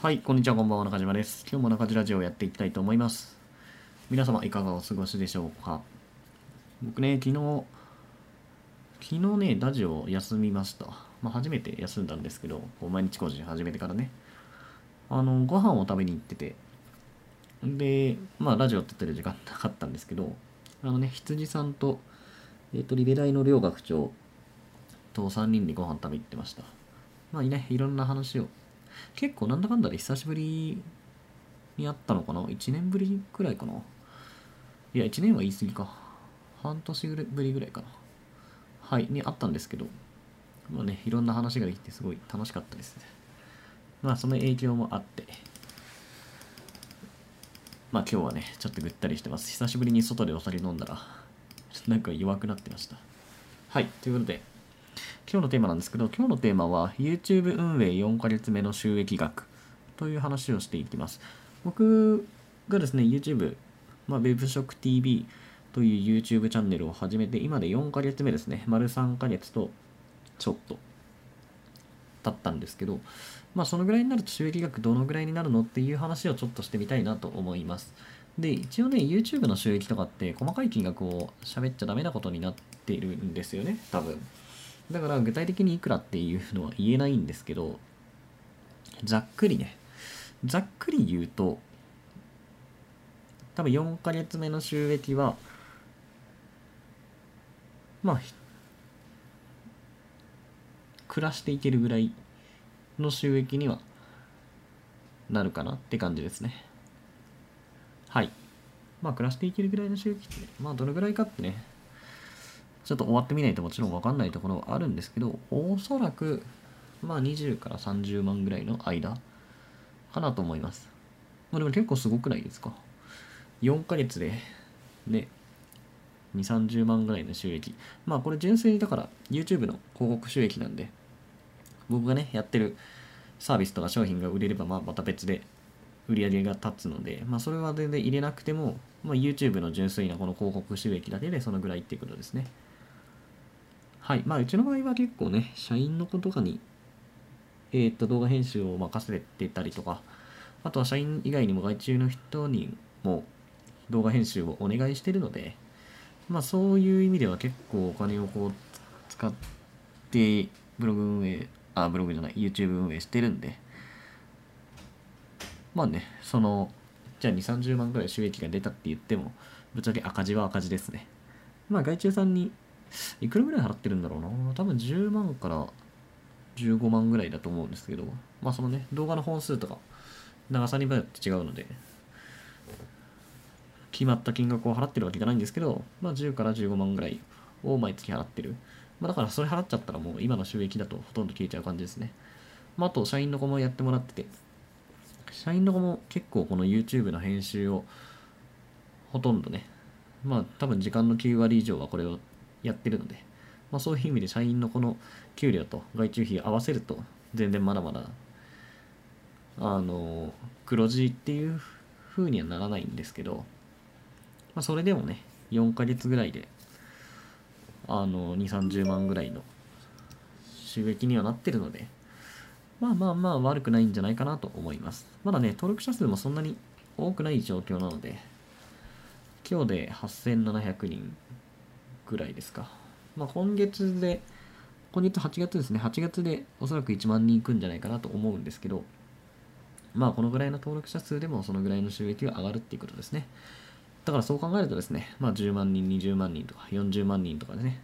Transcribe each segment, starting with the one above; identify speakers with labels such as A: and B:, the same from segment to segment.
A: はい、こんにちは、こんばんは、中島です。今日も中島ラジオをやっていきたいと思います。皆様、いかがお過ごしでしょうか？僕ね、昨日、昨日ね、ラジオ休みました。まあ、初めて休んだんですけど、毎日講師始めてからね、あの、ご飯を食べに行ってて、で、まあ、ラジオって言ってる時間なかったんですけど、あのね、羊さんと、えっ、ー、と、リベライの両学長と3人でご飯食べ行ってました。まあ、いね、いろんな話を結構なんだかんだで久しぶりに会ったのかな ?1 年ぶりくらいかな？いや、1年は言い過ぎか。半年ぶりぐらいかな。はい、に会ったんですけど、まあね、いろんな話ができてすごい楽しかったです。まあ、その影響もあって、まあ今日はね、ちょっとぐったりしてます。久しぶりに外でお酒飲んだら、なんか弱くなってました。はい、ということで、今日のテーマなんですけど、今日のテーマは YouTube 運営4ヶ月目の収益額という話をしていきます。僕がですね、YouTube、まあ、WebShockTV という YouTube チャンネルを始めて、今で4ヶ月目ですね、丸3ヶ月とちょっと経ったんですけど、まあそのぐらいになると収益額どのぐらいになるのっていう話をちょっとしてみたいなと思います。で、一応ね、YouTube の収益とかって細かい金額を喋っちゃダメなことになっているんですよね、多分。だから具体的にいくらっていうのは言えないんですけど、ざっくりね、ざっくり言うと、多分4ヶ月目の収益は、まあ、暮らしていけるぐらいの収益にはなるかなって感じですね。はい。まあ、暮らしていけるぐらいの収益って、ねまあ、どのぐらいかってね、ちょっと終わってみないともちろんわかんないところはあるんですけど、おそらく、まあ20から30万ぐらいの間かなと思います。まあでも結構すごくないですか ?4 ヶ月で、ね、2、30万ぐらいの収益。まあこれ純粋にだから YouTube の広告収益なんで、僕がね、やってるサービスとか商品が売れればまあまた別で売り上げが立つので、まあそれは全然入れなくても、まあ、YouTube の純粋なこの広告収益だけでそのぐらいっていうことですね。はい。まあ、うちの場合は結構ね、社員の子とかに、えっ、と、動画編集を任せてたりとか、あとは社員以外にも外注の人にも動画編集をお願いしてるので、まあ、そういう意味では結構お金をこう、使って、ブログ運営、あ、ブログじゃない、YouTube 運営してるんで、まあね、その、じゃあ2、30万くらい収益が出たって言っても、ぶっちゃけ赤字は赤字ですね。まあ、外注さんにいくらぐらい払ってるんだろうな。多分10万から15万ぐらいだと思うんですけど、まあそのね、動画の本数とか、長さによって違うので、決まった金額を払ってるわけじゃないんですけど、まあ10から15万ぐらいを毎月払ってる。まあだからそれ払っちゃったらもう今の収益だとほとんど消えちゃう感じですね。まああと社員の子もやってもらってて、社員の子も結構この YouTube の編集をほとんどね、まあ多分時間の9割以上はこれをやってるので、まあ、そういう意味で社員のこの給料と外注費合わせると全然まだまだあの黒字っていう風にはならないんですけど、まあ、それでもね4ヶ月ぐらいであの2 3 0万ぐらいの収益にはなってるのでまあまあまあ悪くないんじゃないかなと思います。まだね登録者数もそんなに多くない状況なので今日で8700人ぐらいですか。まあ、今月で、今月8月ですね、8月でおそらく1万人いくんじゃないかなと思うんですけど、まあ、このぐらいの登録者数でもそのぐらいの収益が上がるっていうことですね。だからそう考えるとですね、まあ、10万人、20万人とか40万人とかでね、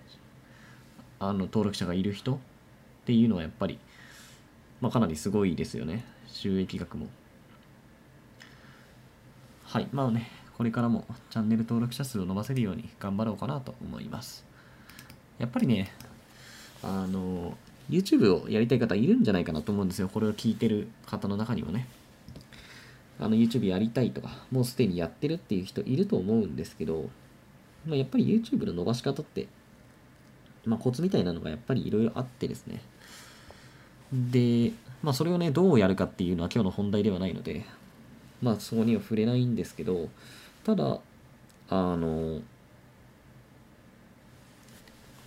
A: あの登録者がいる人っていうのはやっぱり、まあ、かなりすごいですよね、収益額も。はい、まあね、これからもチャンネル登録者数を伸ばせるように頑張ろうかなと思います。やっぱりね、あの、YouTube をやりたい方いるんじゃないかなと思うんですよ。これを聞いてる方の中にもね。あの YouTube やりたいとか、もうすでにやってるっていう人いると思うんですけど、まあ、やっぱり YouTube の伸ばし方って、まあ、コツみたいなのがやっぱりいろいろあってですね。で、まあ、それをね、どうやるかっていうのは今日の本題ではないので、まあ、そこには触れないんですけど、ただ、あの、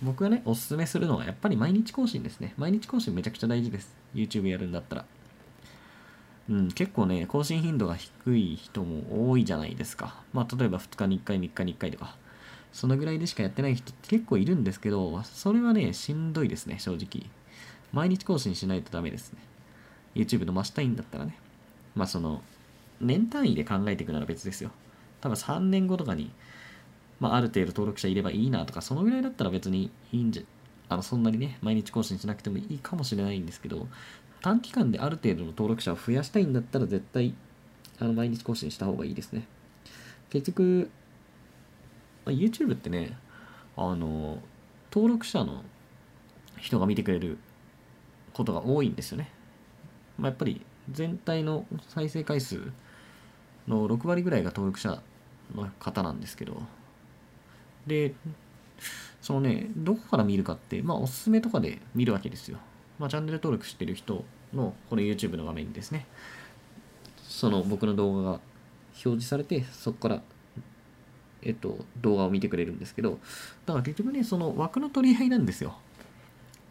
A: 僕がね、おすすめするのはやっぱり毎日更新ですね。毎日更新めちゃくちゃ大事です。YouTube やるんだったら。うん、結構ね、更新頻度が低い人も多いじゃないですか。まあ、例えば2日に1回、3日に1回とか、そのぐらいでしかやってない人って結構いるんですけど、それはね、しんどいですね、正直。毎日更新しないとダメですね。YouTube 伸ばしたいんだったらね。まあ、その、年単位で考えていくなら別ですよ。多分3年後とかに、まあ、ある程度登録者いればいいなとか、そのぐらいだったら別にいいんじゃ、あの、そんなにね、毎日更新しなくてもいいかもしれないんですけど、短期間である程度の登録者を増やしたいんだったら絶対あの毎日更新した方がいいですね。結局、まあ、YouTube ってね、あの、登録者の人が見てくれることが多いんですよね。まあ、やっぱり全体の再生回数の6割ぐらいが登録者の方なんですけど、で、そのね、どこから見るかって、まあ、おすすめとかで見るわけですよ。まあ、チャンネル登録してる人のこの YouTube の画面にですね、その僕の動画が表示されて、そこから、えっと、動画を見てくれるんですけど、だから結局ね、その枠の取り合いなんですよ。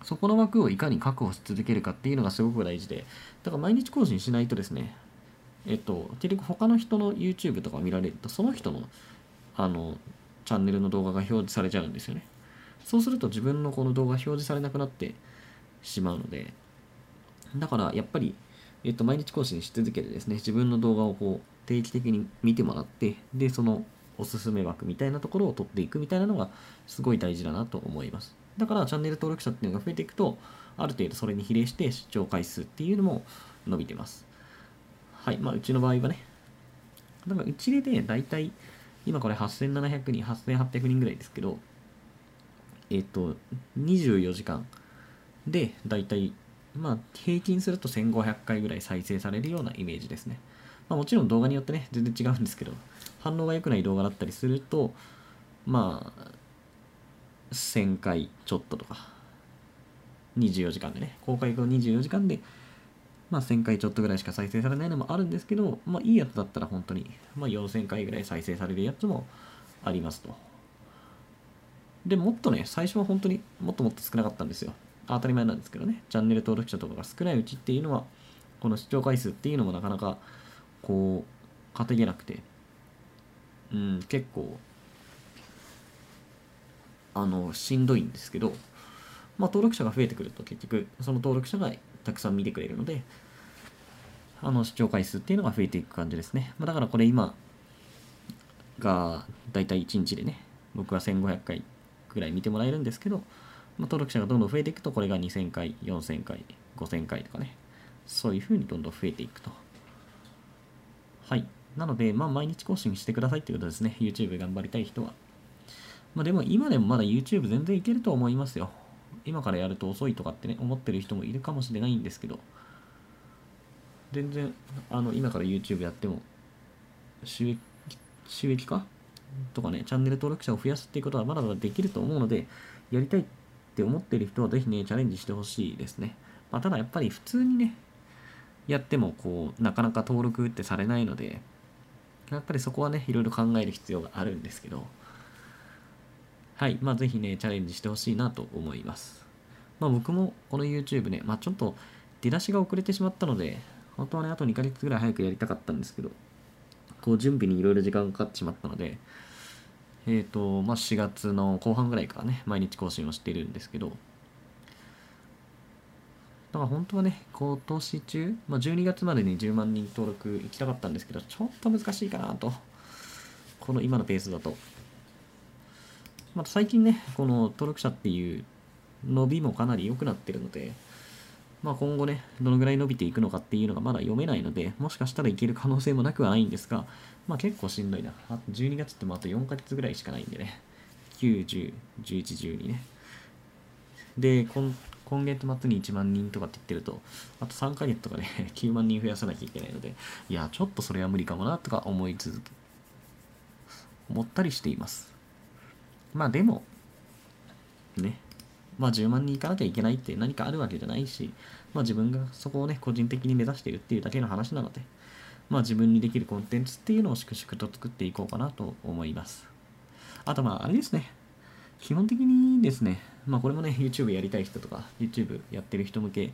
A: そこの枠をいかに確保し続けるかっていうのがすごく大事で、だから毎日更新しないとですね、えっと、結局他の人の YouTube とかを見られると、その人の、あの、チャンネルの動画が表示されちゃうんですよね。そうすると自分のこの動画表示されなくなってしまうので、だからやっぱり、えっと、毎日更新し続けてですね、自分の動画をこう定期的に見てもらって、で、そのおすすめ枠みたいなところを取っていくみたいなのがすごい大事だなと思います。だからチャンネル登録者っていうのが増えていくと、ある程度それに比例して視聴回数っていうのも伸びてます。はい。まあ、うちの場合はね、だからうちでね、大体、今これ8700人、8800人ぐらいですけど、えっと、24時間で、大体、まあ、平均すると1500回ぐらい再生されるようなイメージですね。まあ、もちろん動画によってね、全然違うんですけど、反応が良くない動画だったりすると、まあ、1000回ちょっととか、24時間でね、公開後24時間で、まあ、1000回ちょっとぐらいしか再生されないのもあるんですけど、まあ、いいやつだったら本当に、まあ、4000回ぐらい再生されるやつもありますと。で、もっとね、最初は本当にもっともっと少なかったんですよ。当たり前なんですけどね、チャンネル登録者とかが少ないうちっていうのは、この視聴回数っていうのもなかなか、こう、稼げなくて、うん、結構、あの、しんどいんですけど、まあ、登録者が増えてくると結局、その登録者がたくさん見てくれるので、あの、視聴回数っていうのが増えていく感じですね。まあ、だからこれ今が、だいたい1日でね、僕は1500回ぐらい見てもらえるんですけど、まあ、登録者がどんどん増えていくと、これが2000回、4000回、5000回とかね、そういう風にどんどん増えていくと。はい。なので、まあ、毎日更新してくださいっていうことですね。YouTube 頑張りたい人は。まあ、でも今でもまだ YouTube 全然いけると思いますよ。今からやると遅いとかってね、思ってる人もいるかもしれないんですけど、全然、あの、今から YouTube やっても、収益、収益化？とかね、チャンネル登録者を増やすっていうことはまだまだできると思うので、やりたいって思ってる人はぜひね、チャレンジしてほしいですね。まあ、ただやっぱり普通にね、やってもこう、なかなか登録ってされないので、やっぱりそこはね、いろいろ考える必要があるんですけど、はい。まあ、ぜひね、チャレンジしてほしいなと思います。まあ、僕もこの YouTube ね、まあ、ちょっと出だしが遅れてしまったので、本当はね、あと2ヶ月ぐらい早くやりたかったんですけど、こう、準備にいろいろ時間がかかってしまったので、えっ、ー、と、まあ、4月の後半ぐらいからね、毎日更新をしているんですけど、だから本当はね、今年中、まあ、12月までに10万人登録行きたかったんですけど、ちょっと難しいかなと。この今のペースだと。また最近ね、この登録者っていう伸びもかなり良くなってるので、まあ今後ね、どのぐらい伸びていくのかっていうのがまだ読めないので、もしかしたらいける可能性もなくはないんですが、まあ結構しんどいな。あと12月ってもあと4ヶ月ぐらいしかないんでね。9、10、11、12ね。で、今今月末に1万人とかって言ってると、あと3ヶ月とかで、9万人増やさなきゃいけないので、いや、ちょっとそれは無理かもなとか思い続け、思ったりしています。まあでも、ね、まあ10万人いかなきゃいけないって何かあるわけじゃないし、まあ自分がそこをね、個人的に目指しているっていうだけの話なので、まあ自分にできるコンテンツっていうのを粛々と作っていこうかなと思います。あとまああれですね、基本的にですね、まあこれもね、YouTube やりたい人とか、YouTube やってる人向け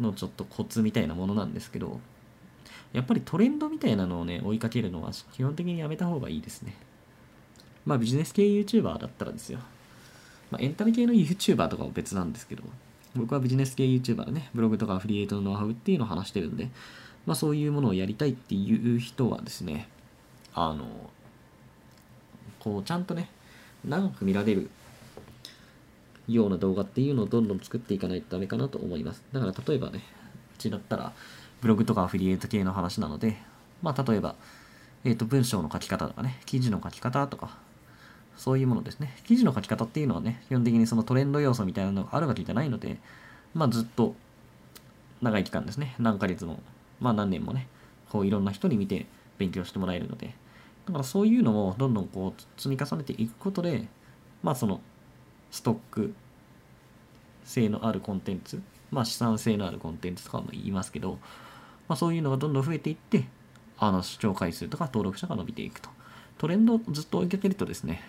A: のちょっとコツみたいなものなんですけど、やっぱりトレンドみたいなのをね、追いかけるのは基本的にやめた方がいいですね。まあビジネス系 YouTuber だったらですよ。まあエンタメ系の YouTuber とかも別なんですけど、僕はビジネス系 YouTuber ね、ブログとかアフリエイトのノウハウっていうのを話してるんで、まあそういうものをやりたいっていう人はですね、あの、こうちゃんとね、長く見られるような動画っていうのをどんどん作っていかないとダメかなと思います。だから例えばね、うちだったらブログとかアフィリエイト系の話なので、まあ例えば、えっ、ー、と文章の書き方とかね、記事の書き方とか、そういうものですね。記事の書き方っていうのはね、基本的にそのトレンド要素みたいなのがあるわけじゃないので、まあずっと長い期間ですね、何ヶ月も、まあ何年もね、こういろんな人に見て勉強してもらえるので、だからそういうのをどんどんこう積み重ねていくことで、まあそのストック性のあるコンテンツ、まあ資産性のあるコンテンツとかも言いますけど、まあそういうのがどんどん増えていって、あの視聴回数とか登録者が伸びていくと。トレンドをずっと追いかけるとですね、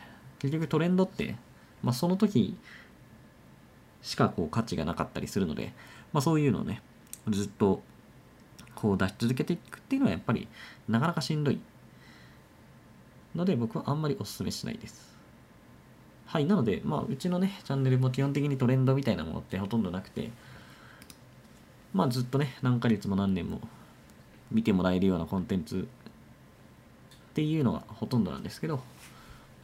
A: 結局トレンドって、まあその時しかこう価値がなかったりするので、まあそういうのをね、ずっとこう出し続けていくっていうのはやっぱりなかなかしんどいので僕はあんまりお勧めしないです。はい、なので、まあ、うちのね、チャンネルも基本的にトレンドみたいなものってほとんどなくて、まあ、ずっとね、何ヶ月も何年も見てもらえるようなコンテンツっていうのがほとんどなんですけど、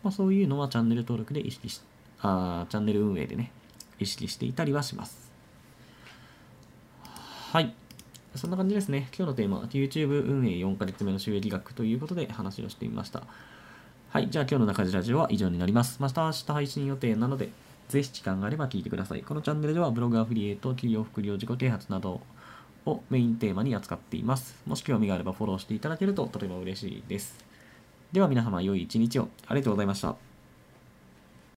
A: まあ、そういうのはチャンネル登録で意識し、あチャンネル運営でね、意識していたりはします。はい。そんな感じですね。今日のテーマは YouTube 運営4ヶ月目の収益額ということで話をしてみました。はい。じゃあ今日の中地ラジオは以上になります。また明日配信予定なので、ぜひ時間があれば聞いてください。このチャンネルではブログアフリエイト、企業副業、自己啓発などをメインテーマに扱っています。もし興味があればフォローしていただけるととても嬉しいです。では皆様良い一日をありがとうございました。